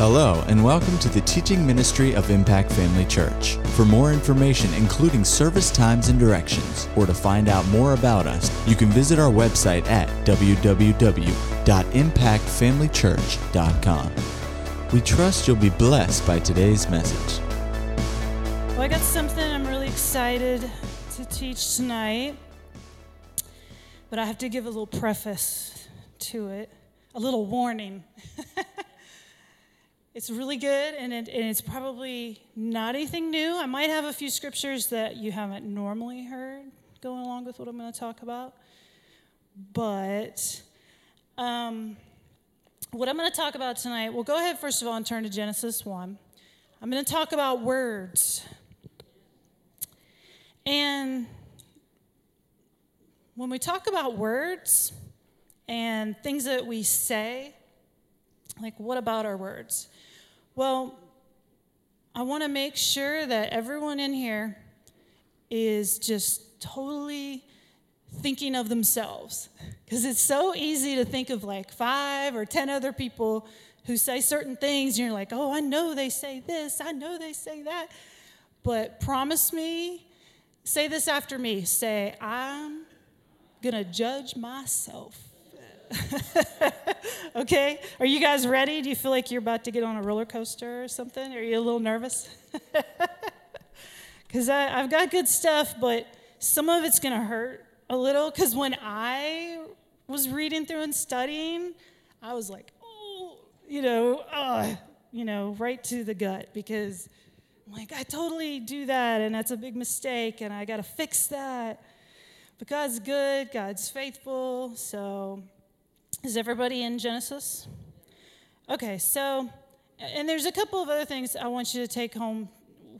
Hello, and welcome to the teaching ministry of Impact Family Church. For more information, including service times and directions, or to find out more about us, you can visit our website at www.impactfamilychurch.com. We trust you'll be blessed by today's message. Well, I got something I'm really excited to teach tonight, but I have to give a little preface to it, a little warning. It's really good, and, it, and it's probably not anything new. I might have a few scriptures that you haven't normally heard going along with what I'm going to talk about. But um, what I'm going to talk about tonight, we'll go ahead, first of all, and turn to Genesis 1. I'm going to talk about words. And when we talk about words and things that we say, like, what about our words? Well, I want to make sure that everyone in here is just totally thinking of themselves. Because it's so easy to think of like five or 10 other people who say certain things, and you're like, oh, I know they say this, I know they say that. But promise me, say this after me say, I'm to judge myself. okay? Are you guys ready? Do you feel like you're about to get on a roller coaster or something? Are you a little nervous? Because I've got good stuff, but some of it's going to hurt a little. Because when I was reading through and studying, I was like, oh, you know, uh, you know, right to the gut because I'm like, I totally do that, and that's a big mistake, and I got to fix that. But God's good, God's faithful, so is everybody in Genesis? Okay, so, and there's a couple of other things I want you to take home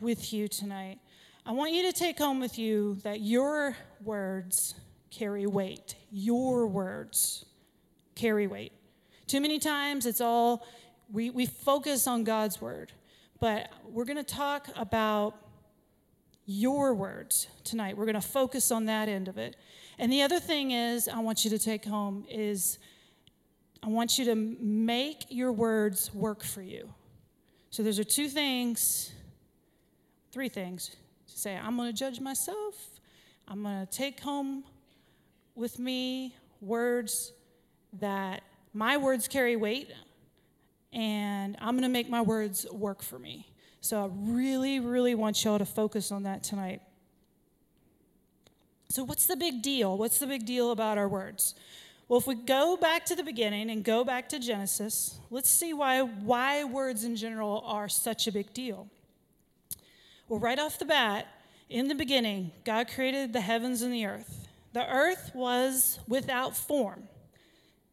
with you tonight. I want you to take home with you that your words carry weight. Your words carry weight. Too many times it's all, we, we focus on God's word, but we're going to talk about your words tonight. We're going to focus on that end of it. And the other thing is, I want you to take home is I want you to make your words work for you. So, those are two things, three things. To say, I'm going to judge myself. I'm going to take home with me words that my words carry weight, and I'm going to make my words work for me. So, I really, really want y'all to focus on that tonight. So, what's the big deal? What's the big deal about our words? Well, if we go back to the beginning and go back to Genesis, let's see why, why words in general are such a big deal. Well, right off the bat, in the beginning, God created the heavens and the earth. The earth was without form.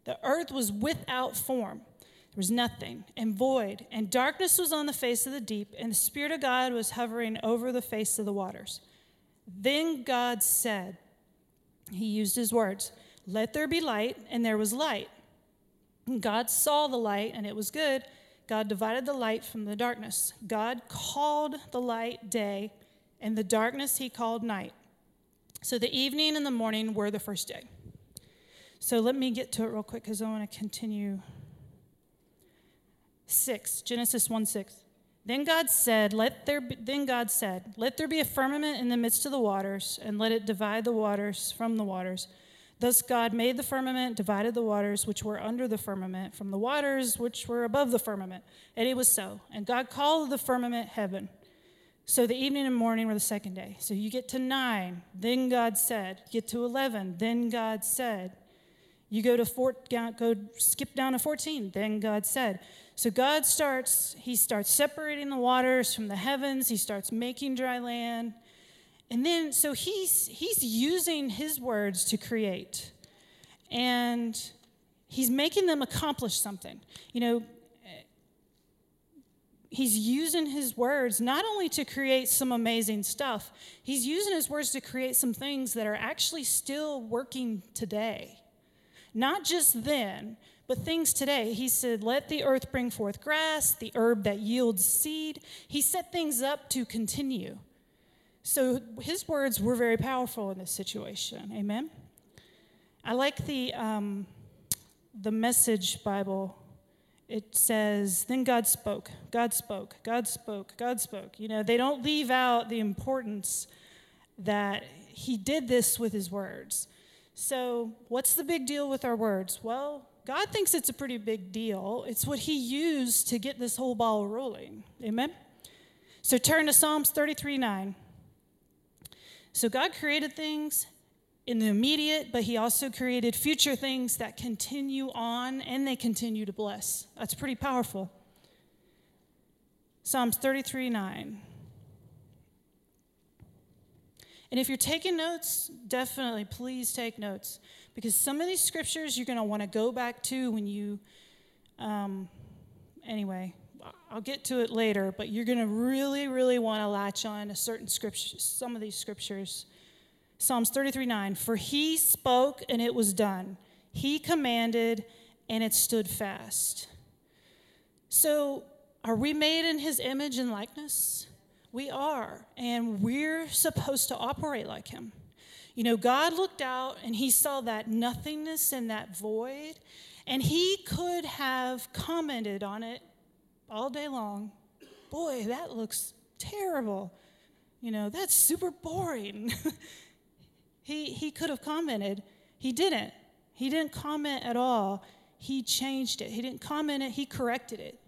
The earth was without form. There was nothing and void, and darkness was on the face of the deep, and the Spirit of God was hovering over the face of the waters. Then God said, He used His words, let there be light, and there was light. And God saw the light, and it was good. God divided the light from the darkness. God called the light day, and the darkness he called night. So the evening and the morning were the first day. So let me get to it real quick because I want to continue. Six, Genesis 1 6. Then God said, let there be, then God said, Let there be a firmament in the midst of the waters, and let it divide the waters from the waters. Thus God made the firmament, divided the waters which were under the firmament from the waters which were above the firmament. And it was so. And God called the firmament heaven. So the evening and morning were the second day. So you get to nine, then God said. You get to 11, then God said. You go to four, go skip down to 14, then God said. So God starts, he starts separating the waters from the heavens, he starts making dry land. And then, so he's, he's using his words to create. And he's making them accomplish something. You know, he's using his words not only to create some amazing stuff, he's using his words to create some things that are actually still working today. Not just then, but things today. He said, Let the earth bring forth grass, the herb that yields seed. He set things up to continue. So his words were very powerful in this situation. Amen. I like the um, the Message Bible. it says, Then God spoke, God spoke, God spoke, God spoke. You know, they don't leave out the importance that He did this with His words. So, what's the big deal with our words? Well, God thinks it's a pretty big deal. It's what He used to get this whole ball rolling. Amen? So, turn to Psalms 33 9. So, God created things in the immediate, but He also created future things that continue on and they continue to bless. That's pretty powerful. Psalms 33 9. And if you're taking notes, definitely please take notes because some of these scriptures you're going to want to go back to when you, um, anyway, I'll get to it later, but you're going to really, really want to latch on to certain scriptures, some of these scriptures. Psalms 33 9, for he spoke and it was done, he commanded and it stood fast. So, are we made in his image and likeness? We are, and we're supposed to operate like him. You know, God looked out and he saw that nothingness and that void, and he could have commented on it all day long. Boy, that looks terrible. You know, that's super boring. he, he could have commented. He didn't. He didn't comment at all. He changed it. He didn't comment it, he corrected it.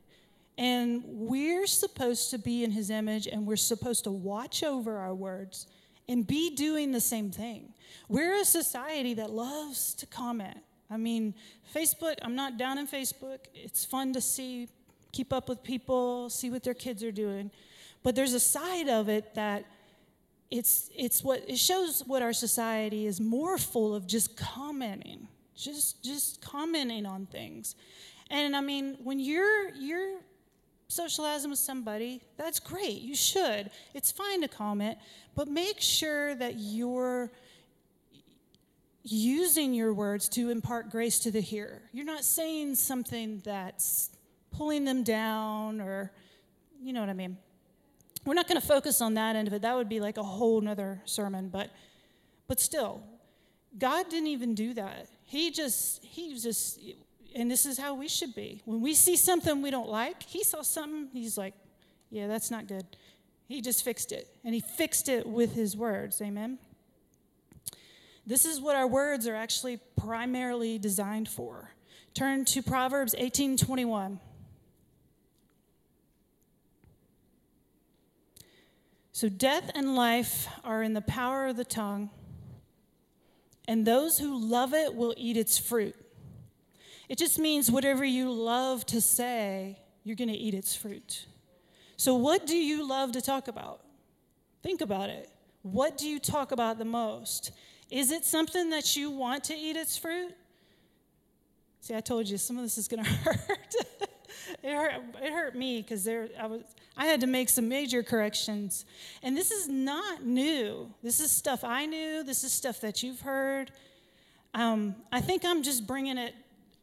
And we're supposed to be in his image and we're supposed to watch over our words and be doing the same thing. We're a society that loves to comment. I mean, Facebook, I'm not down in Facebook. It's fun to see, keep up with people, see what their kids are doing. But there's a side of it that it's, it's what it shows what our society is more full of just commenting, just, just commenting on things. And I mean, when you're, you're socializing with somebody, that's great. You should. It's fine to comment, but make sure that you're using your words to impart grace to the hearer. You're not saying something that's pulling them down or, you know what I mean. We're not going to focus on that end of it. That would be like a whole nother sermon, but but still, God didn't even do that. He just he just and this is how we should be. When we see something we don't like, he saw something, he's like, yeah, that's not good. He just fixed it. And he fixed it with his words. Amen. This is what our words are actually primarily designed for. Turn to Proverbs 18:21. So death and life are in the power of the tongue, and those who love it will eat its fruit. It just means whatever you love to say, you're going to eat its fruit. So, what do you love to talk about? Think about it. What do you talk about the most? Is it something that you want to eat its fruit? See, I told you some of this is going to hurt. It hurt. It hurt me because there I was. I had to make some major corrections, and this is not new. This is stuff I knew. This is stuff that you've heard. Um, I think I'm just bringing it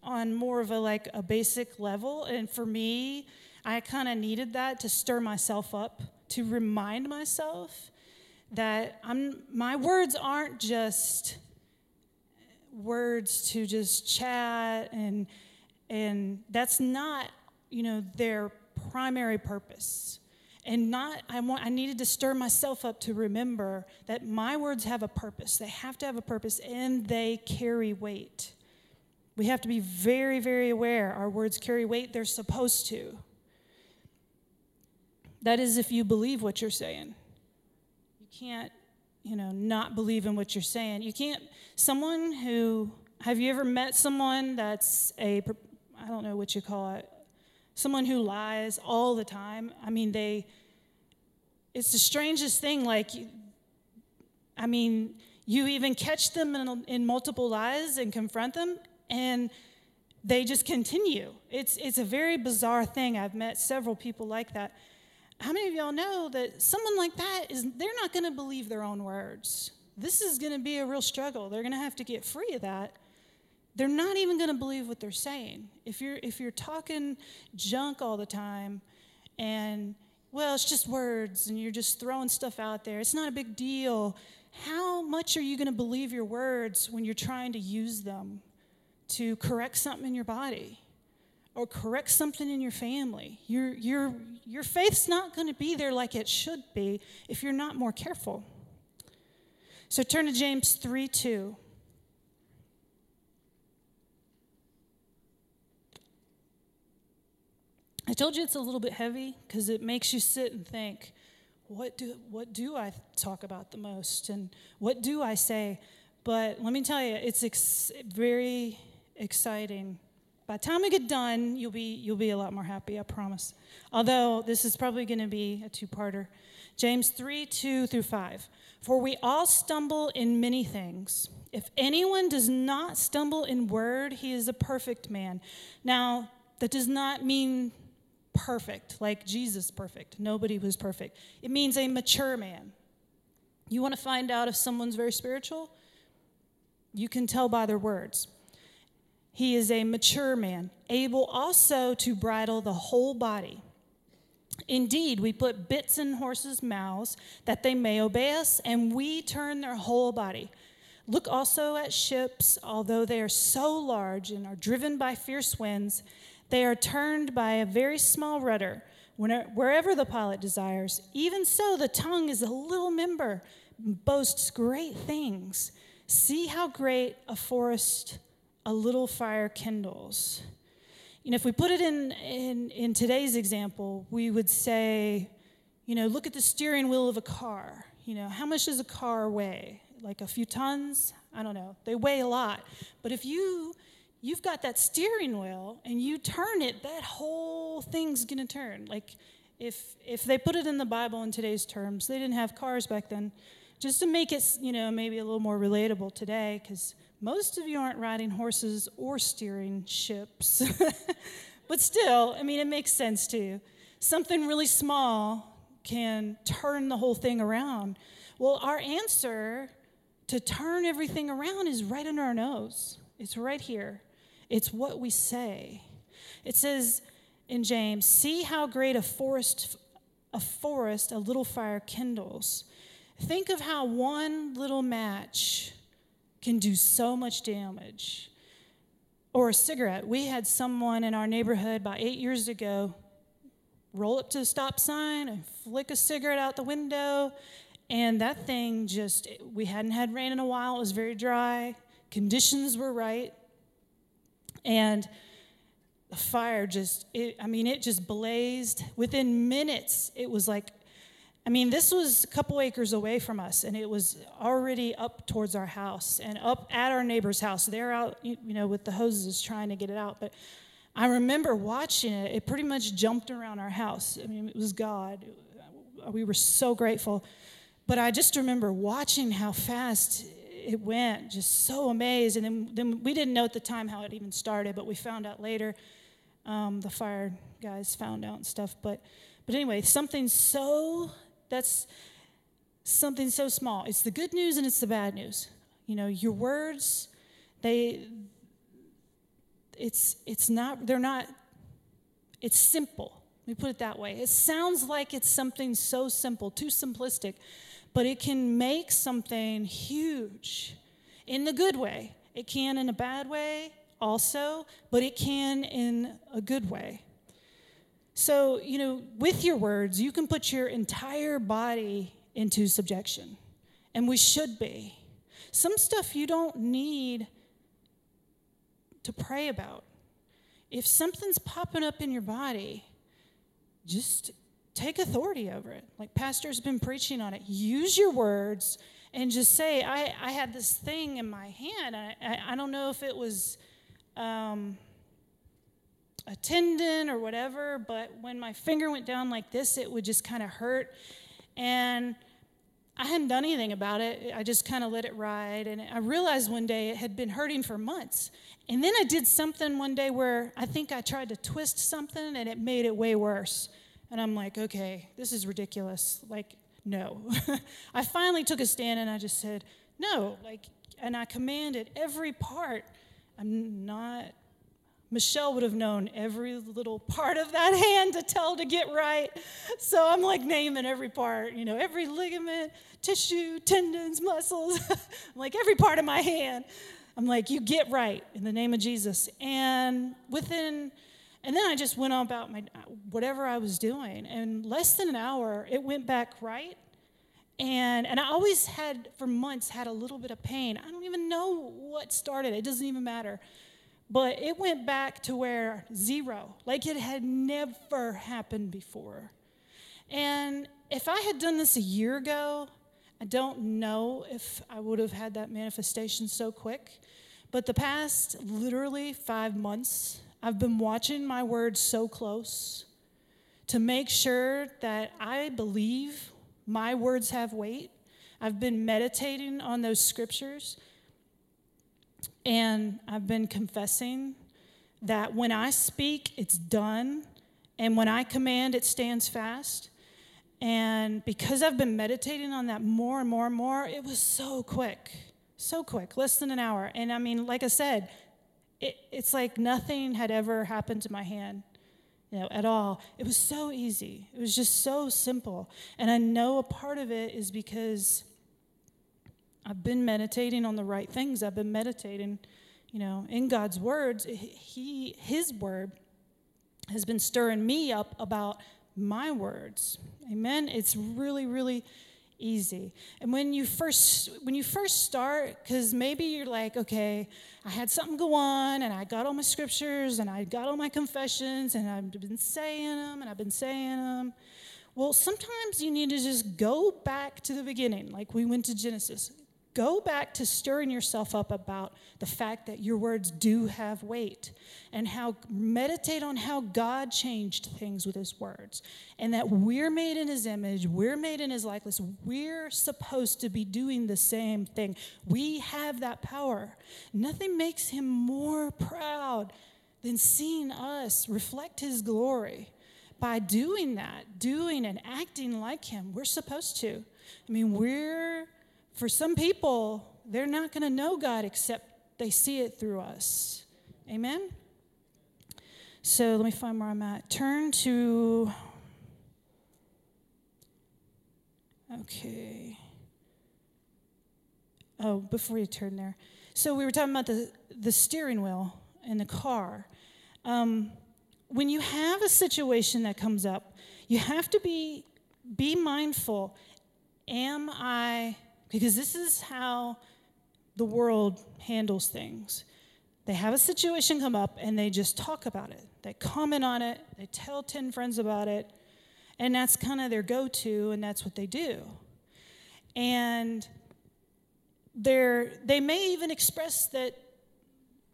on more of a like a basic level. And for me, I kind of needed that to stir myself up, to remind myself that I'm my words aren't just words to just chat and and that's not, you know, their primary purpose. And not I want I needed to stir myself up to remember that my words have a purpose. They have to have a purpose and they carry weight. We have to be very, very aware. Our words carry weight, they're supposed to. That is if you believe what you're saying. You can't, you know, not believe in what you're saying. You can't, someone who, have you ever met someone that's a, I don't know what you call it, someone who lies all the time? I mean, they, it's the strangest thing. Like, I mean, you even catch them in, in multiple lies and confront them, and they just continue. It's, it's a very bizarre thing. I've met several people like that. How many of y'all know that someone like that is, they're not going to believe their own words? This is going to be a real struggle. They're going to have to get free of that. They're not even going to believe what they're saying. If you're, if you're talking junk all the time and, well, it's just words and you're just throwing stuff out there, it's not a big deal. How much are you going to believe your words when you're trying to use them? to correct something in your body or correct something in your family. Your, your, your faith's not going to be there like it should be if you're not more careful. So turn to James 3 2. I told you it's a little bit heavy because it makes you sit and think, what do, what do I talk about the most? And what do I say? But let me tell you, it's ex- very exciting. By the time we get done, you'll be, you'll be a lot more happy, I promise. Although this is probably going to be a two parter. James 3 2 through 5. For we all stumble in many things. If anyone does not stumble in word, he is a perfect man. Now, that does not mean perfect, like Jesus perfect. Nobody was perfect. It means a mature man. You want to find out if someone's very spiritual? You can tell by their words. He is a mature man, able also to bridle the whole body. Indeed, we put bits in horses' mouths that they may obey us, and we turn their whole body. Look also at ships, although they are so large and are driven by fierce winds, they are turned by a very small rudder wherever the pilot desires. Even so, the tongue is a little member, boasts great things. See how great a forest a little fire kindles. You know, if we put it in, in, in today's example, we would say, you know, look at the steering wheel of a car. You know, how much does a car weigh? Like a few tons? I don't know. They weigh a lot. But if you you've got that steering wheel and you turn it, that whole thing's going to turn. Like if if they put it in the Bible in today's terms, they didn't have cars back then. Just to make it, you know, maybe a little more relatable today cuz most of you aren't riding horses or steering ships. but still, I mean, it makes sense to you. Something really small can turn the whole thing around. Well, our answer to turn everything around is right under our nose. It's right here. It's what we say. It says in James, "See how great a forest a forest a little fire kindles." Think of how one little match can do so much damage. Or a cigarette. We had someone in our neighborhood about 8 years ago roll up to the stop sign and flick a cigarette out the window and that thing just we hadn't had rain in a while it was very dry conditions were right and the fire just, it, I mean, it just blazed. Within minutes, it was like, I mean, this was a couple acres away from us, and it was already up towards our house and up at our neighbor's house. They're out, you know, with the hoses trying to get it out. But I remember watching it. It pretty much jumped around our house. I mean, it was God. We were so grateful. But I just remember watching how fast it went, just so amazed. And then, then we didn't know at the time how it even started, but we found out later. Um, the fire guys found out and stuff. But, but anyway, something so that's something so small. It's the good news and it's the bad news. You know, your words, they, it's it's not they're not. It's simple. Let me put it that way. It sounds like it's something so simple, too simplistic, but it can make something huge in the good way. It can in a bad way also, but it can in a good way. So, you know, with your words, you can put your entire body into subjection, and we should be. Some stuff you don't need to pray about. If something's popping up in your body, just take authority over it. Like Pastor's been preaching on it. Use your words and just say, I, I had this thing in my hand. I, I, I don't know if it was um, a tendon or whatever, but when my finger went down like this, it would just kind of hurt. And I hadn't done anything about it. I just kind of let it ride. And I realized one day it had been hurting for months. And then I did something one day where I think I tried to twist something and it made it way worse. And I'm like, okay, this is ridiculous. Like, no. I finally took a stand and I just said, no. Like, and I commanded every part. I'm not, Michelle would have known every little part of that hand to tell to get right. So I'm like naming every part, you know, every ligament, tissue, tendons, muscles, like every part of my hand. I'm like, you get right in the name of Jesus. And within And then I just went on about my whatever I was doing. And less than an hour, it went back right. And and I always had for months had a little bit of pain. I don't even know what started. It doesn't even matter. But it went back to where zero, like it had never happened before. And if I had done this a year ago, I don't know if I would have had that manifestation so quick. But the past literally five months, I've been watching my words so close to make sure that I believe my words have weight. I've been meditating on those scriptures and I've been confessing that when I speak, it's done, and when I command, it stands fast. And because I've been meditating on that more and more and more, it was so quick, so quick, less than an hour. And I mean, like I said, it, it's like nothing had ever happened to my hand. You know, at all. It was so easy. It was just so simple. And I know a part of it is because I've been meditating on the right things. I've been meditating, you know, in God's words. He, His word has been stirring me up about my words. Amen. It's really, really easy. And when you first when you first start, because maybe you're like, okay, I had something go on, and I got all my scriptures, and I got all my confessions, and I've been saying them, and I've been saying them. Well, sometimes you need to just go back to the beginning, like we went to Genesis go back to stirring yourself up about the fact that your words do have weight and how meditate on how God changed things with his words and that we're made in his image, we're made in his likeness, we're supposed to be doing the same thing. We have that power. Nothing makes him more proud than seeing us reflect his glory by doing that, doing and acting like him. We're supposed to. I mean, we're for some people, they're not going to know God except they see it through us. Amen? So let me find where I'm at. Turn to. Okay. Oh, before you turn there. So we were talking about the, the steering wheel in the car. Um, when you have a situation that comes up, you have to be, be mindful. Am I because this is how the world handles things. They have a situation come up and they just talk about it. They comment on it, they tell 10 friends about it, and that's kind of their go to, and that's what they do. And they may even express that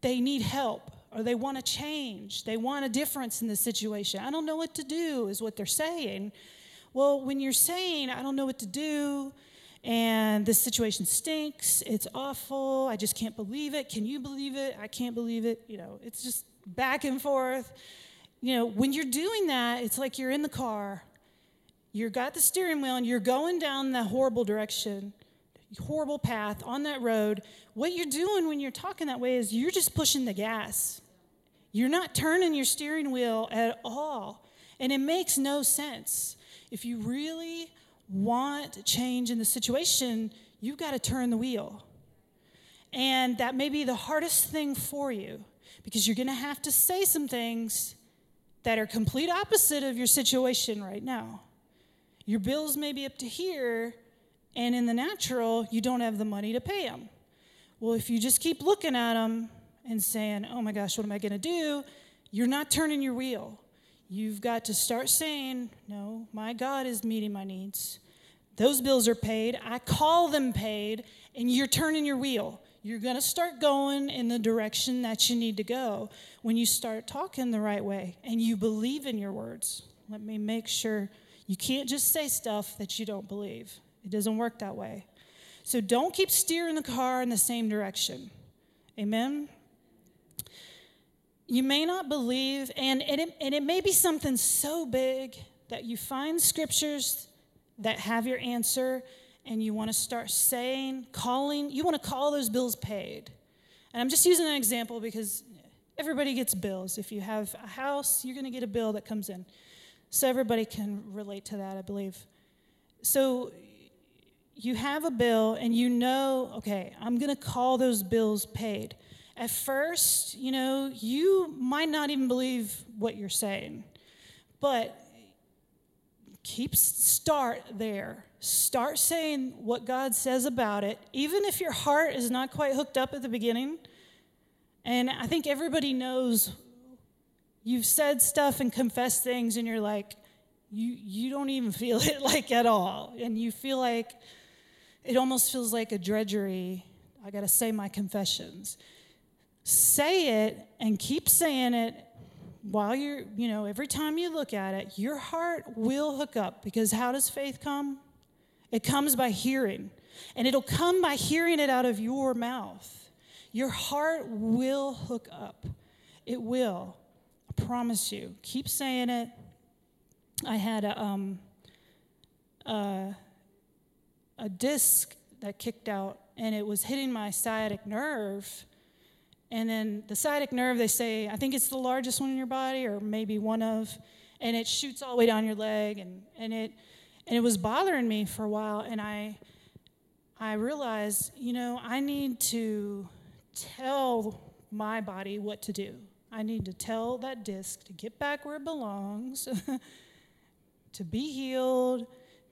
they need help or they want to change, they want a difference in the situation. I don't know what to do, is what they're saying. Well, when you're saying, I don't know what to do, and this situation stinks. It's awful. I just can't believe it. Can you believe it? I can't believe it. You know, it's just back and forth. You know, when you're doing that, it's like you're in the car, you've got the steering wheel, and you're going down that horrible direction, horrible path on that road. What you're doing when you're talking that way is you're just pushing the gas. You're not turning your steering wheel at all. And it makes no sense. If you really want change in the situation, you've got to turn the wheel. And that may be the hardest thing for you because you're going to have to say some things that are complete opposite of your situation right now. Your bills may be up to here, and in the natural, you don't have the money to pay them. Well, if you just keep looking at them and saying, oh my gosh, what am I going to do? You're not turning your wheel. You've got to start saying, no, my God is meeting my needs. Those bills are paid. I call them paid, and you're turning your wheel. You're going to start going in the direction that you need to go when you start talking the right way and you believe in your words. Let me make sure you can't just say stuff that you don't believe. It doesn't work that way. So don't keep steering the car in the same direction. Amen? You may not believe, and, and, it, and it may be something so big that you find scriptures that have your answer and you want to start saying, calling, you want to call those bills paid. And I'm just using an example because everybody gets bills. If you have a house, you're going to get a bill that comes in. So everybody can relate to that, I believe. So you have a bill and you know, okay, I'm going to call those bills paid. At first, you know, you might not even believe what you're saying, but keep start there. Start saying what God says about it, even if your heart is not quite hooked up at the beginning. And I think everybody knows you've said stuff and confessed things, and you're like, you, you don't even feel it like at all. And you feel like it almost feels like a drudgery. I got to say my confessions. Say it and keep saying it while you're, you know, every time you look at it, your heart will hook up because how does faith come? It comes by hearing, and it'll come by hearing it out of your mouth. Your heart will hook up. It will. I promise you. Keep saying it. I had a, um, a, a disc that kicked out, and it was hitting my sciatic nerve. And then the sciatic nerve, they say, I think it's the largest one in your body, or maybe one of, and it shoots all the way down your leg, and, and it and it was bothering me for a while. And i i realized you know i need to tell my body what to do. I need to tell that disc to get back where it belongs to be healed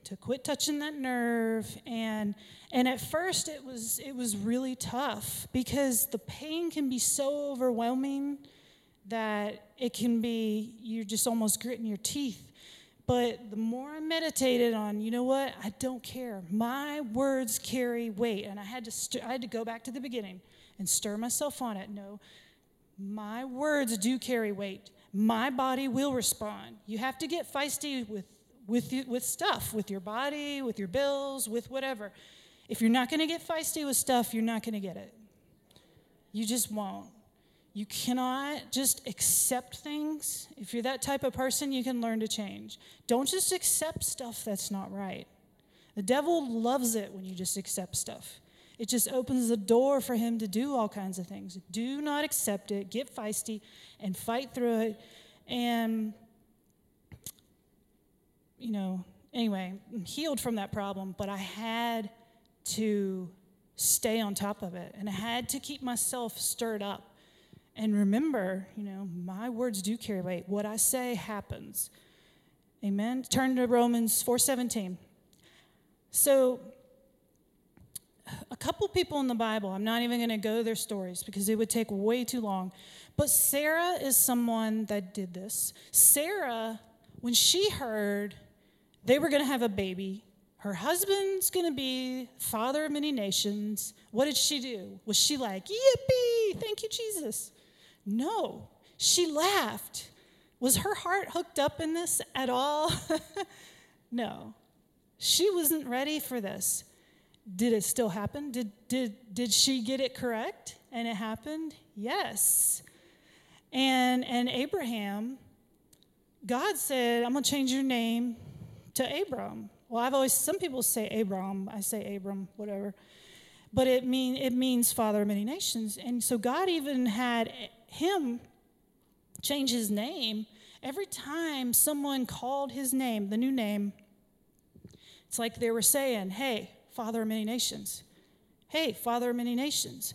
to quit touching that nerve and and at first it was it was really tough because the pain can be so overwhelming that it can be you're just almost gritting your teeth but the more I meditated on, you know what? I don't care. My words carry weight. And I had to, st- I had to go back to the beginning and stir myself on it. No, my words do carry weight. My body will respond. You have to get feisty with, with, with stuff, with your body, with your bills, with whatever. If you're not going to get feisty with stuff, you're not going to get it. You just won't. You cannot just accept things. If you're that type of person, you can learn to change. Don't just accept stuff that's not right. The devil loves it when you just accept stuff. It just opens the door for him to do all kinds of things. Do not accept it, get feisty, and fight through it. And, you know, anyway, I'm healed from that problem, but I had to stay on top of it. And I had to keep myself stirred up and remember, you know, my words do carry weight. What I say happens. Amen. Turn to Romans 4:17. So a couple people in the Bible, I'm not even going to go their stories because it would take way too long. But Sarah is someone that did this. Sarah, when she heard they were going to have a baby, her husband's going to be father of many nations, what did she do? Was she like, yippee, thank you, Jesus? No, she laughed. Was her heart hooked up in this at all? no. She wasn't ready for this. Did it still happen? Did, did, did she get it correct and it happened? Yes. And, and Abraham, God said, I'm going to change your name to Abram. Well, I've always, some people say Abram, I say Abram, whatever. But it, mean, it means father of many nations. And so God even had him change his name every time someone called his name, the new name. It's like they were saying, Hey, Father of many nations. Hey, Father of many nations.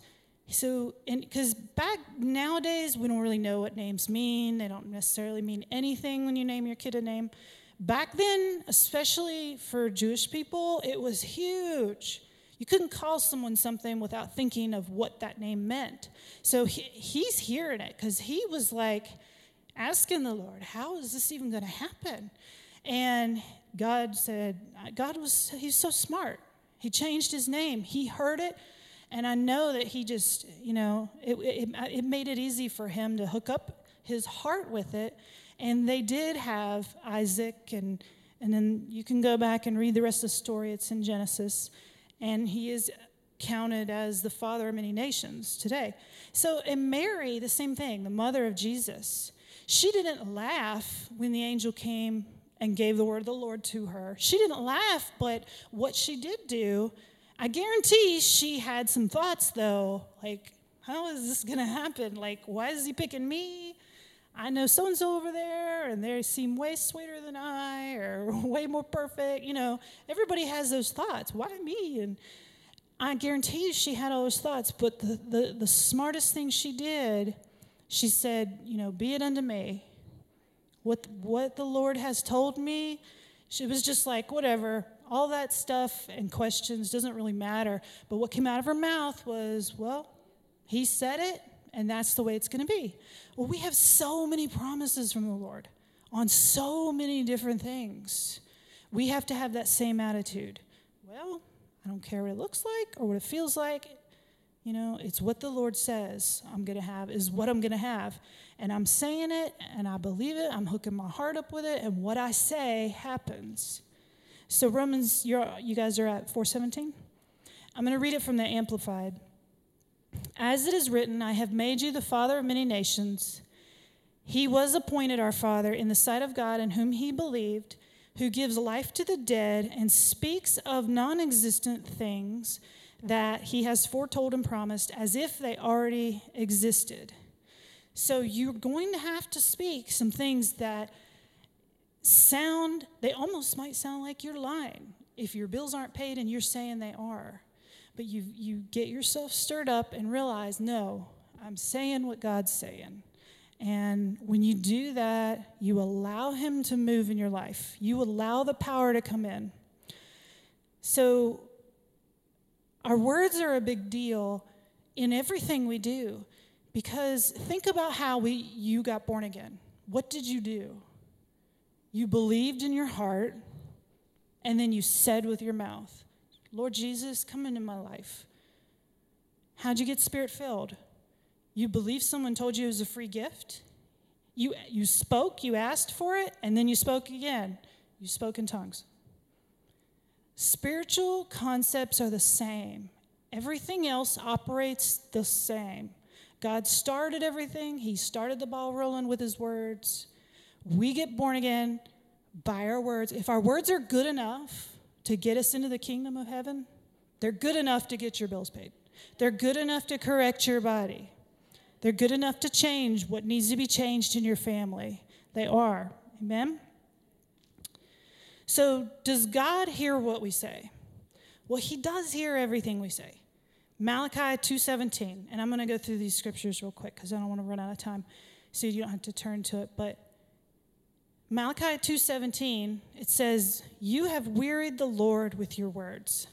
So, because back nowadays, we don't really know what names mean. They don't necessarily mean anything when you name your kid a name. Back then, especially for Jewish people, it was huge. You couldn't call someone something without thinking of what that name meant. So he, he's hearing it because he was like asking the Lord, How is this even going to happen? And God said, God was, he's so smart. He changed his name. He heard it. And I know that he just, you know, it, it, it made it easy for him to hook up his heart with it. And they did have Isaac, and, and then you can go back and read the rest of the story. It's in Genesis and he is counted as the father of many nations today. So, in Mary, the same thing, the mother of Jesus, she didn't laugh when the angel came and gave the word of the Lord to her. She didn't laugh, but what she did do, I guarantee she had some thoughts though, like, how is this going to happen? Like, why is he picking me? I know so and so over there, and they seem way sweeter than I, or way more perfect. You know, everybody has those thoughts. Why me? And I guarantee you she had all those thoughts, but the, the, the smartest thing she did, she said, you know, be it unto me. What, what the Lord has told me, she was just like, whatever, all that stuff and questions doesn't really matter. But what came out of her mouth was, well, he said it, and that's the way it's going to be. Well, we have so many promises from the Lord on so many different things. We have to have that same attitude. Well, I don't care what it looks like or what it feels like. You know, it's what the Lord says I'm going to have, is what I'm going to have. And I'm saying it and I believe it. I'm hooking my heart up with it. And what I say happens. So, Romans, you guys are at 417? I'm going to read it from the Amplified. As it is written, I have made you the father of many nations. He was appointed our father in the sight of God in whom he believed who gives life to the dead and speaks of non existent things that he has foretold and promised as if they already existed. So you're going to have to speak some things that sound, they almost might sound like you're lying if your bills aren't paid and you're saying they are. But you, you get yourself stirred up and realize, no, I'm saying what God's saying. And when you do that, you allow Him to move in your life, you allow the power to come in. So, our words are a big deal in everything we do because think about how we, you got born again. What did you do? You believed in your heart, and then you said with your mouth, Lord Jesus, come into my life. How'd you get spirit filled? You believe someone told you it was a free gift. You, you spoke, you asked for it, and then you spoke again. You spoke in tongues. Spiritual concepts are the same. Everything else operates the same. God started everything, He started the ball rolling with His words. We get born again by our words. If our words are good enough to get us into the kingdom of heaven, they're good enough to get your bills paid. They're good enough to correct your body. They're good enough to change what needs to be changed in your family. They are. Amen? So, does God hear what we say? Well, he does hear everything we say. Malachi 2:17, and I'm going to go through these scriptures real quick cuz I don't want to run out of time. So you don't have to turn to it, but Malachi 2:17, it says, "You have wearied the Lord with your words.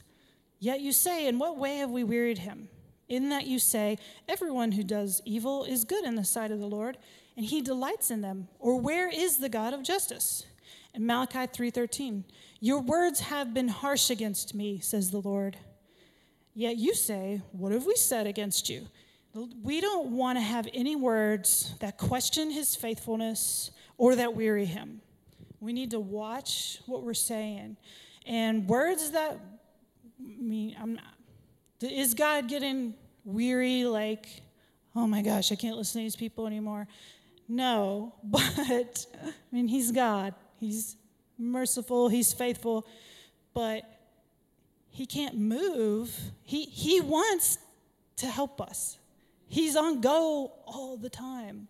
Yet you say, in what way have we wearied him?" in that you say, Everyone who does evil is good in the sight of the Lord, and he delights in them. Or where is the God of justice? In Malachi 3:13, Your words have been harsh against me, says the Lord. Yet you say, What have we said against you? We don't want to have any words that question his faithfulness or that weary him. We need to watch what we're saying. And words that I mean, I'm not, is God getting weary, like, oh my gosh, I can't listen to these people anymore? No, but I mean, He's God. He's merciful, He's faithful, but He can't move. He, he wants to help us. He's on go all the time,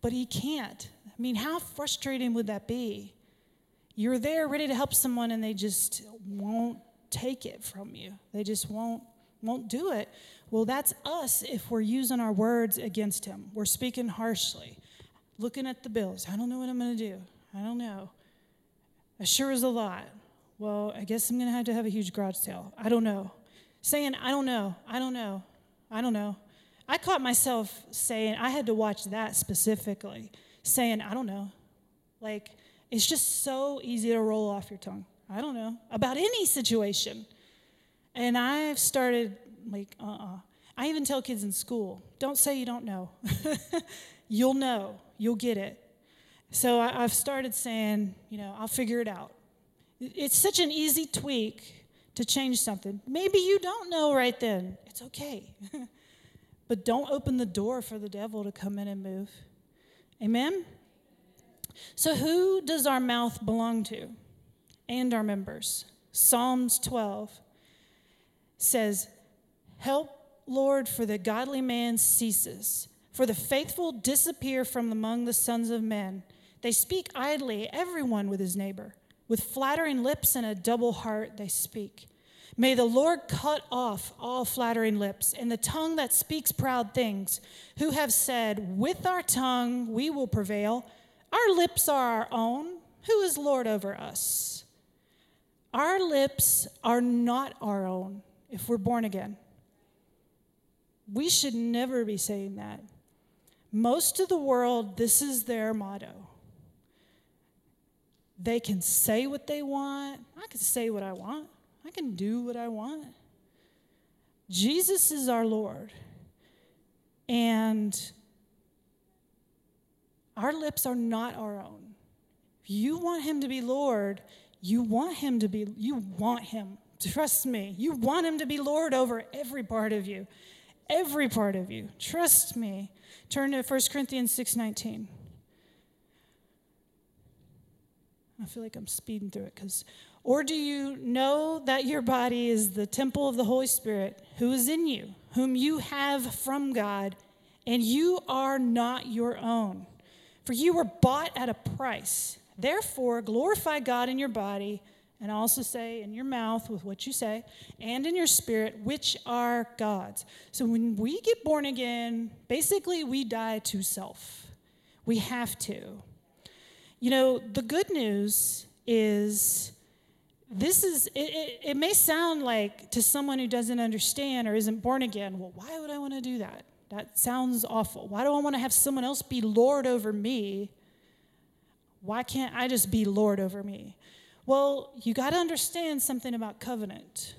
but He can't. I mean, how frustrating would that be? You're there ready to help someone and they just won't take it from you. They just won't won't do it. Well, that's us if we're using our words against him. We're speaking harshly, looking at the bills. I don't know what I'm going to do. I don't know. It sure is a lot. Well, I guess I'm going to have to have a huge garage sale. I don't know. Saying, I don't know. I don't know. I don't know. I caught myself saying, I had to watch that specifically, saying, I don't know. Like, it's just so easy to roll off your tongue. I don't know. About any situation. And I've started, like, uh uh-uh. uh I even tell kids in school don't say you don't know. you'll know, you'll get it. So I, have started saying, you know, I'll figure it out. It's such an easy tweak to change something. Maybe you don't know right then. It's okay. but don't open the door for the devil to come in and move. Amen? So, who does our mouth belong to? And our members. Psalms 12 says, Help, Lord, for the godly man ceases, for the faithful disappear from among the sons of men. They speak idly, everyone with his neighbor. With flattering lips and a double heart they speak. May the Lord cut off all flattering lips and the tongue that speaks proud things, who have said, With our tongue we will prevail. Our lips are our own. Who is Lord over us? Our lips are not our own if we're born again. We should never be saying that. Most of the world, this is their motto. They can say what they want. I can say what I want. I can do what I want. Jesus is our Lord. And our lips are not our own. If you want him to be Lord, you want him to be, you want him. Trust me. You want him to be Lord over every part of you. Every part of you. Trust me. Turn to 1 Corinthians 6:19. I feel like I'm speeding through it because or do you know that your body is the temple of the Holy Spirit who is in you, whom you have from God, and you are not your own? For you were bought at a price. Therefore, glorify God in your body, and also say in your mouth with what you say, and in your spirit, which are God's. So when we get born again, basically we die to self. We have to. You know, the good news is this is it, it, it, may sound like to someone who doesn't understand or isn't born again well why would i want to do that? That sounds awful. Why do i want to have someone else be lord over me? Why can't i just be lord over me? Well you got to understand something about covenant.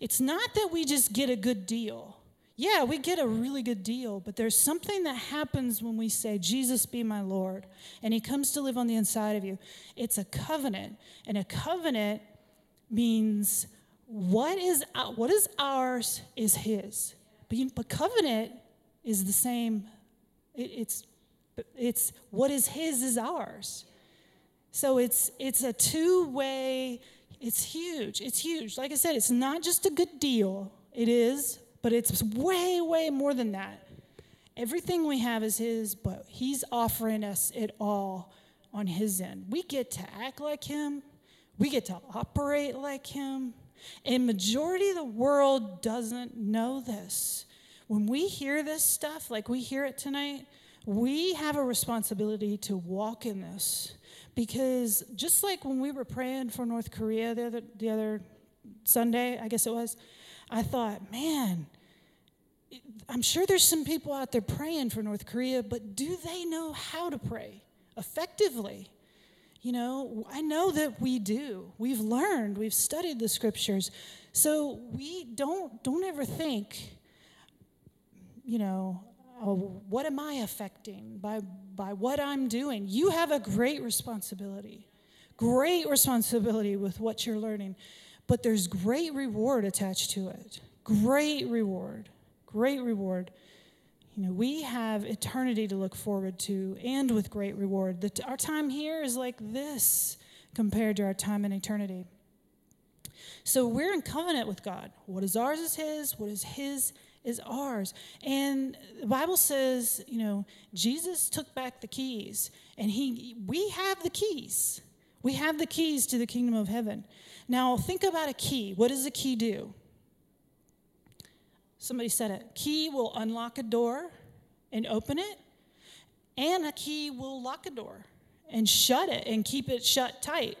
It's not that we just get a good deal yeah, we get a really good deal, but there's something that happens when we say, Jesus be my Lord, and he comes to live on the inside of you. It's a covenant, and a covenant means what is, uh, what is ours is his. But, you, but covenant is the same, it, it's, it's what is his is ours. So it's, it's a two way, it's huge. It's huge. Like I said, it's not just a good deal, it is, but it's way, way more than that. Everything we have is his, but he's offering us it all on his end. We get to act like him we get to operate like him. And majority of the world doesn't know this. When we hear this stuff, like we hear it tonight, we have a responsibility to walk in this. Because just like when we were praying for North Korea the other, the other Sunday, I guess it was, I thought, man, I'm sure there's some people out there praying for North Korea, but do they know how to pray effectively? You know, I know that we do. We've learned, we've studied the scriptures. So we don't don't ever think, you know, oh, what am I affecting by by what I'm doing? You have a great responsibility. Great responsibility with what you're learning. But there's great reward attached to it. Great reward. Great reward. You know, we have eternity to look forward to and with great reward. The, our time here is like this compared to our time in eternity. So we're in covenant with God. What is ours is His, what is His is ours. And the Bible says, you know, Jesus took back the keys, and He we have the keys. We have the keys to the kingdom of heaven. Now think about a key. What does a key do? Somebody said it. Key will unlock a door and open it, and a key will lock a door and shut it and keep it shut tight.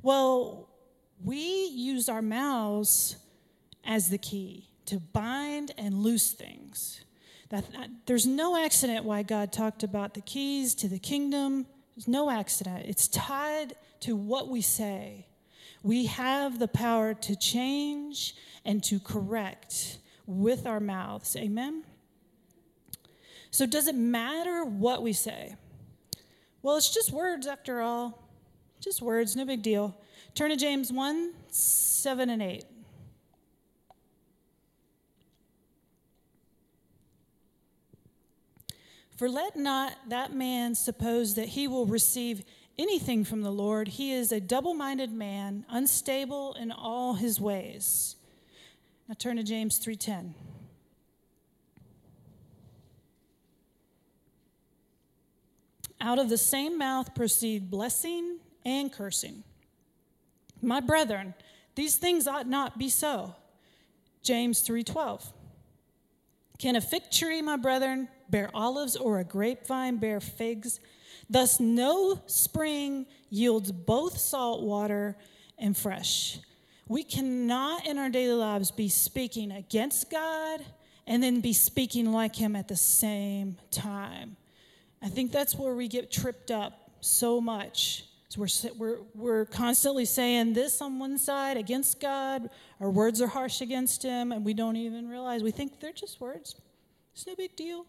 Well, we use our mouths as the key to bind and loose things. That, that, there's no accident why God talked about the keys to the kingdom. There's no accident. It's tied to what we say. We have the power to change and to correct with our mouths. Amen? So, does it matter what we say? Well, it's just words after all. Just words, no big deal. Turn to James 1 7 and 8. For let not that man suppose that he will receive anything from the Lord. He is a double minded man, unstable in all his ways. Now turn to James 3:10. Out of the same mouth proceed blessing and cursing. My brethren, These things ought not be so. James 3:12. Can a fig tree, my brethren, bear olives or a grapevine bear figs? Thus no spring yields both salt water and fresh. We cannot in our daily lives be speaking against God and then be speaking like him at the same time. I think that's where we get tripped up so much. So we're, we're, we're constantly saying this on one side against God, our words are harsh against Him, and we don't even realize. We think they're just words, it's no big deal.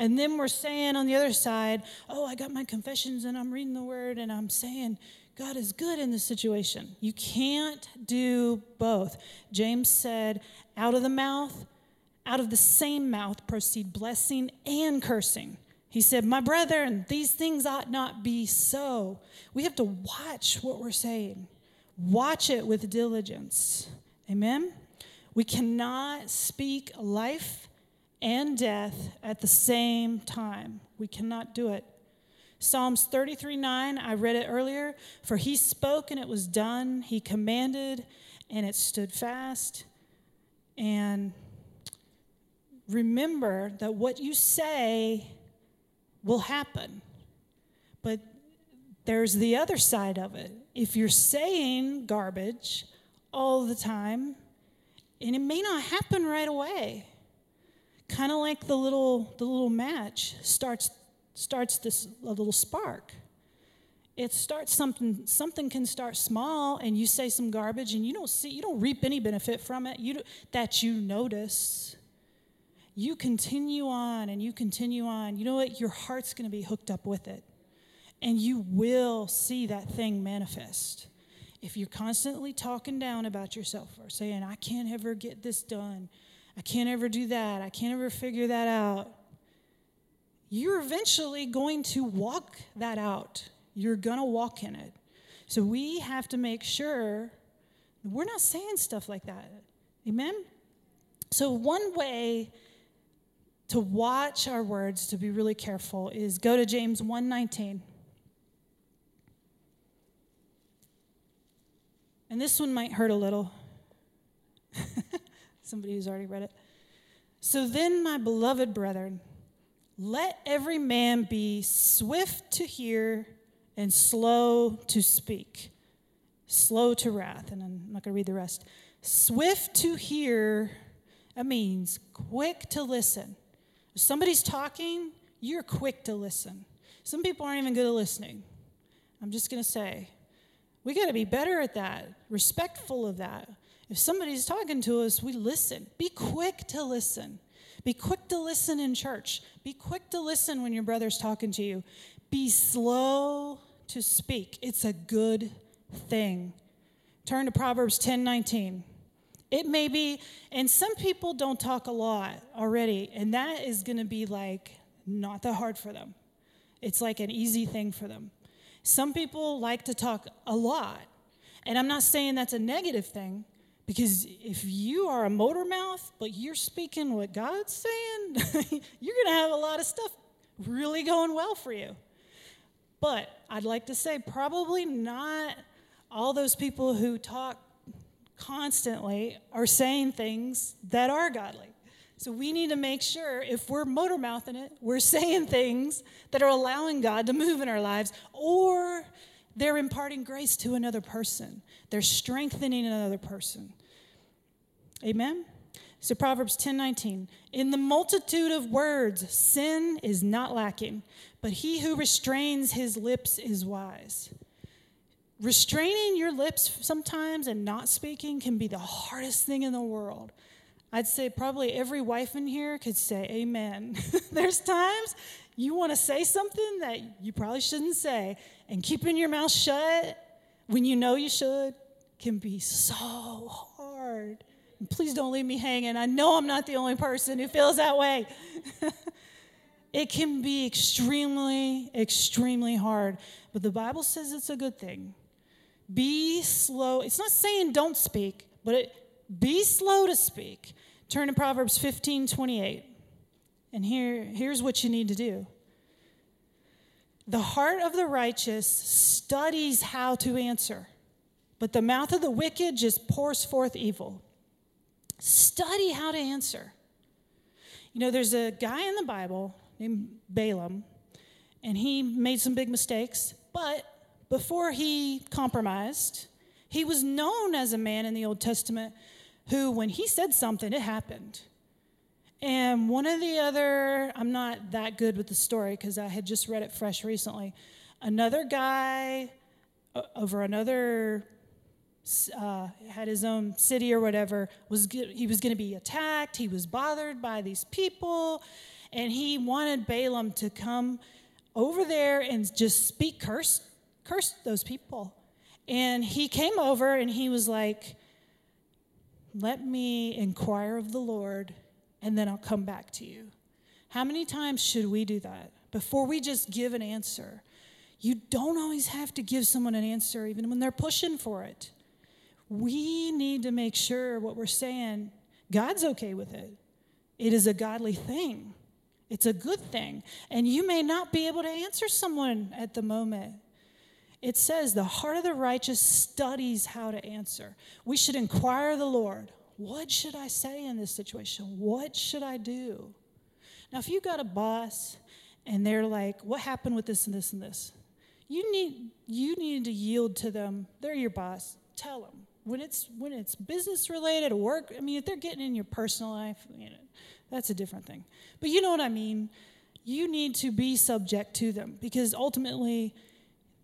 And then we're saying on the other side, oh, I got my confessions and I'm reading the word and I'm saying, God is good in this situation. You can't do both. James said, out of the mouth, out of the same mouth proceed blessing and cursing. He said, My brethren, these things ought not be so. We have to watch what we're saying, watch it with diligence. Amen? We cannot speak life and death at the same time. We cannot do it. Psalms 33 9, I read it earlier. For he spoke and it was done, he commanded and it stood fast. And remember that what you say will happen. But there's the other side of it. If you're saying garbage all the time, and it may not happen right away, kind of like the little the little match starts starts this a little spark. It starts something something can start small and you say some garbage and you don't see you don't reap any benefit from it you that you notice you continue on and you continue on, you know what? Your heart's going to be hooked up with it. And you will see that thing manifest. If you're constantly talking down about yourself or saying, I can't ever get this done, I can't ever do that, I can't ever figure that out, you're eventually going to walk that out. You're going to walk in it. So we have to make sure we're not saying stuff like that. Amen? So, one way to watch our words, to be really careful, is go to James 1:19. And this one might hurt a little. Somebody who's already read it. So then, my beloved brethren, let every man be swift to hear and slow to speak, slow to wrath. And I'm not going to read the rest. Swift to hear, that means quick to listen if somebody's talking, you're quick to listen. Some people aren't even good at listening. I'm just going to say, we got to be better at that, respectful of that. If somebody's talking to us, we listen. Be quick to listen. Be quick to listen in church. Be quick to listen when your brother's talking to you. Be slow to speak. It's a good thing. Turn to Proverbs 10 19. It may be, and some people don't talk a lot already, and that is going to be like not that hard for them. It's like an easy thing for them. Some people like to talk a lot, and I'm not saying that's a negative thing because if you are a motor mouth, but you're speaking what God's saying, you're going to have a lot of stuff really going well for you. But I'd like to say, probably not all those people who talk constantly are saying things that are godly. So we need to make sure if we're motor mouthing it, we're saying things that are allowing God to move in our lives, or they're imparting grace to another person. They're strengthening another person. Amen? So Proverbs 10 19. In the multitude of words, sin is not lacking, but he who restrains his lips is wise restraining your lips sometimes and not speaking can be the hardest thing in the world. I'd say probably every wife in here could say amen. There's times you want to say something that you probably shouldn't say, and keeping your mouth shut when you know you should can be so hard. Please don't leave me hanging. I know I'm not the only person who feels that way. it can be extremely, extremely hard. But the Bible says it's a good thing. Be slow. It's not saying don't speak, but it, be slow to speak. Turn to Proverbs 15 28. And here, here's what you need to do the heart of the righteous studies how to answer, but the mouth of the wicked just pours forth evil. Study how to answer. You know, there's a guy in the Bible named Balaam, and he made some big mistakes, but before he compromised, he was known as a man in the Old Testament who, when he said something, it happened. And one of the other, I'm not that good with the story because I had just read it fresh recently. Another guy over another uh, had his own city or whatever was he was going to be attacked he was bothered by these people and he wanted balaam to come over there and just speak curse curse those people. And he came over and he was like let me inquire of the lord and then i'll come back to you. How many times should we do that? Before we just give an answer. You don't always have to give someone an answer even when they're pushing for it we need to make sure what we're saying, God's okay with it. It is a godly thing, it's a good thing. And you may not be able to answer someone at the moment. It says, the heart of the righteous studies how to answer. We should inquire the Lord. What should I say in this situation? What should I do? Now, if you got a boss and they're like, what happened with this and this and this? You need, you need to yield to them. They're your boss. Tell them when it's when it's business related work i mean if they're getting in your personal life you know that's a different thing. But you know what i mean? You need to be subject to them because ultimately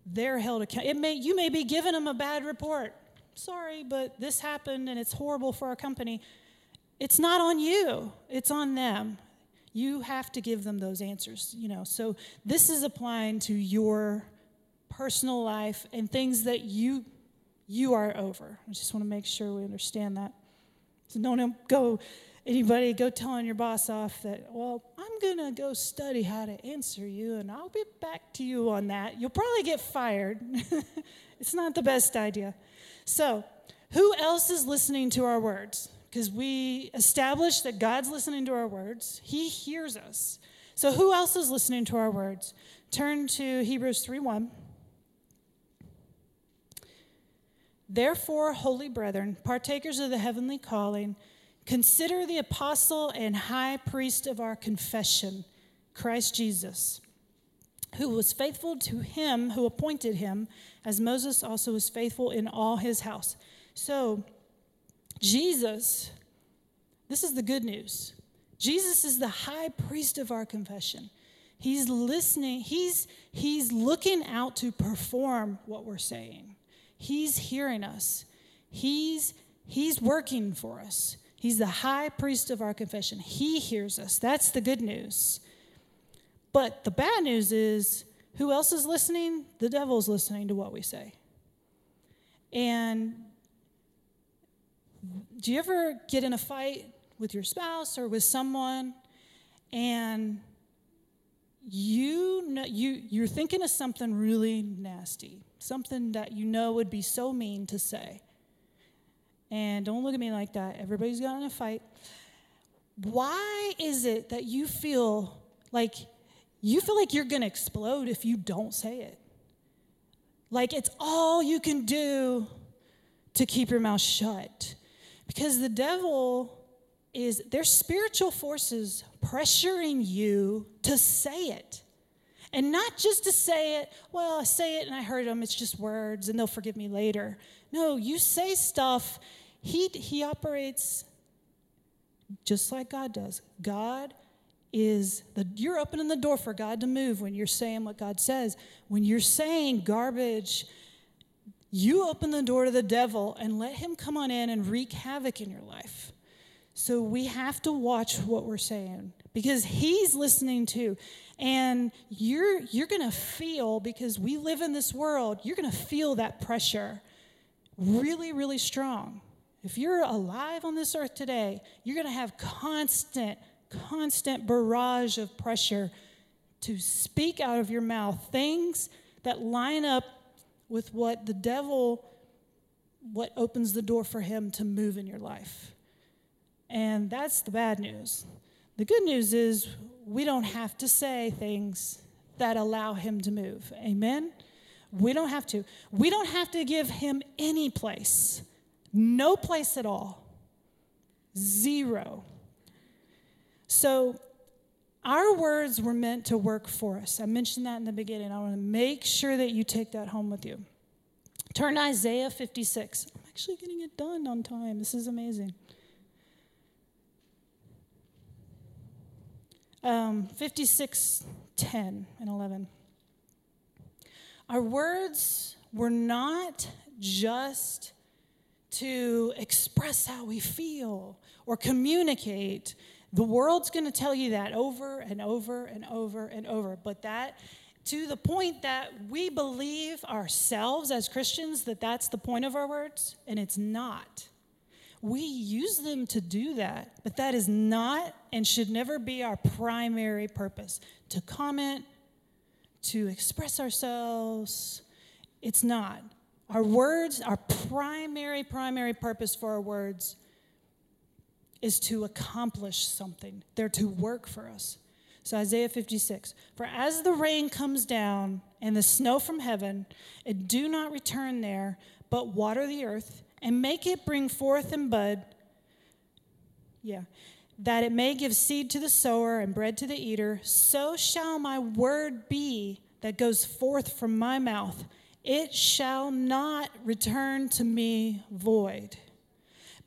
they're held accountable it may you may be giving them a bad report. Sorry but this happened and it's horrible for our company. It's not on you. It's on them. You have to give them those answers you know. So this is applying to your personal life and things that you you are over. I just want to make sure we understand that. So don't go, anybody go telling your boss off that, well, I'm going to go study how to answer you and I'll be back to you on that. You'll probably get fired. it's not the best idea. So, who else is listening to our words? Because we established that God's listening to our words, He hears us. So, who else is listening to our words? Turn to Hebrews 3 1. Therefore, holy brethren, partakers of the heavenly calling, consider the apostle and high priest of our confession, Christ Jesus, who was faithful to him who appointed him, as Moses also was faithful in all his house. So, Jesus, this is the good news. Jesus is the high priest of our confession. He's listening, he's, he's looking out to perform what we're saying. He's hearing us. He's he's working for us. He's the high priest of our confession. He hears us. That's the good news. But the bad news is who else is listening? The devil's listening to what we say. And do you ever get in a fight with your spouse or with someone and you know, you you're thinking of something really nasty, something that you know would be so mean to say. And don't look at me like that. Everybody's got in a fight. Why is it that you feel like you feel like you're going to explode if you don't say it? Like it's all you can do to keep your mouth shut. Because the devil is there's spiritual forces pressuring you to say it. And not just to say it, well, I say it and I heard them, it's just words and they'll forgive me later. No, you say stuff. He, he operates just like God does. God is the you're opening the door for God to move when you're saying what God says. When you're saying garbage, you open the door to the devil and let him come on in and wreak havoc in your life. So we have to watch what we're saying because he's listening too. And you're you're going to feel because we live in this world, you're going to feel that pressure really really strong. If you're alive on this earth today, you're going to have constant constant barrage of pressure to speak out of your mouth things that line up with what the devil what opens the door for him to move in your life. And that's the bad news. The good news is we don't have to say things that allow him to move. Amen? We don't have to. We don't have to give him any place. No place at all. Zero. So, our words were meant to work for us. I mentioned that in the beginning. I want to make sure that you take that home with you. Turn to Isaiah 56. I'm actually getting it done on time. This is amazing. Um, 56, 10 and 11. Our words were not just to express how we feel or communicate. The world's going to tell you that over and over and over and over, but that to the point that we believe ourselves as Christians that that's the point of our words, and it's not. We use them to do that, but that is not and should never be our primary purpose to comment, to express ourselves. It's not. Our words, our primary, primary purpose for our words is to accomplish something. They're to work for us. So, Isaiah 56 For as the rain comes down and the snow from heaven, and do not return there, but water the earth and make it bring forth and bud, yeah, that it may give seed to the sower and bread to the eater, so shall my word be that goes forth from my mouth. It shall not return to me void,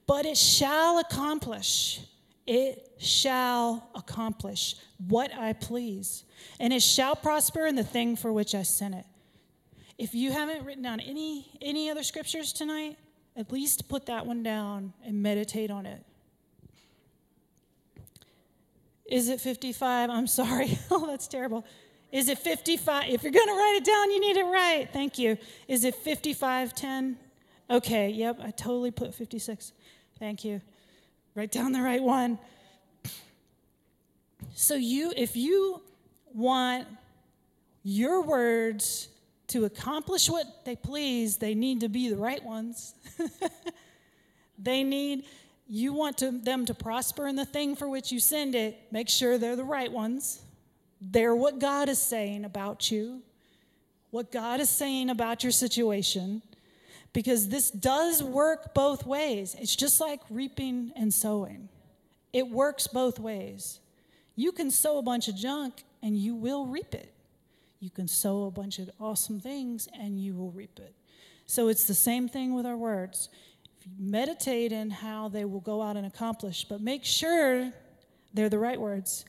but it shall accomplish, it shall accomplish what I please, and it shall prosper in the thing for which I sent it. If you haven't written down any, any other scriptures tonight, at least put that one down and meditate on it. Is it 55? I'm sorry. oh, that's terrible. Is it 55? If you're going to write it down, you need it right. Thank you. Is it 5510? Okay, yep, I totally put 56. Thank you. Write down the right one. So you if you want your words to accomplish what they please, they need to be the right ones. they need you want to, them to prosper in the thing for which you send it, make sure they're the right ones. They're what God is saying about you, what God is saying about your situation, because this does work both ways. It's just like reaping and sowing, it works both ways. You can sow a bunch of junk and you will reap it. You can sow a bunch of awesome things and you will reap it. So it's the same thing with our words. Meditate in how they will go out and accomplish, but make sure they're the right words.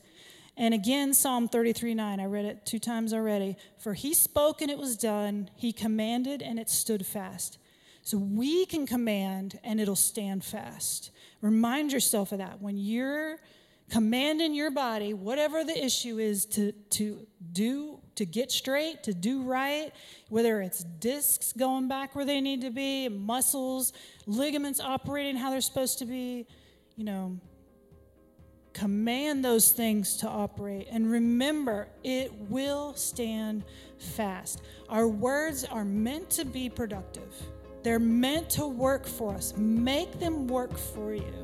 And again, Psalm 33 9, I read it two times already. For he spoke and it was done, he commanded and it stood fast. So we can command and it'll stand fast. Remind yourself of that. When you're commanding your body, whatever the issue is, to, to do, to get straight, to do right, whether it's discs going back where they need to be, muscles, ligaments operating how they're supposed to be, you know, Command those things to operate. And remember, it will stand fast. Our words are meant to be productive, they're meant to work for us. Make them work for you.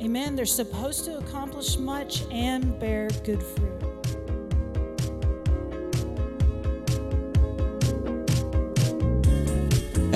Amen. They're supposed to accomplish much and bear good fruit.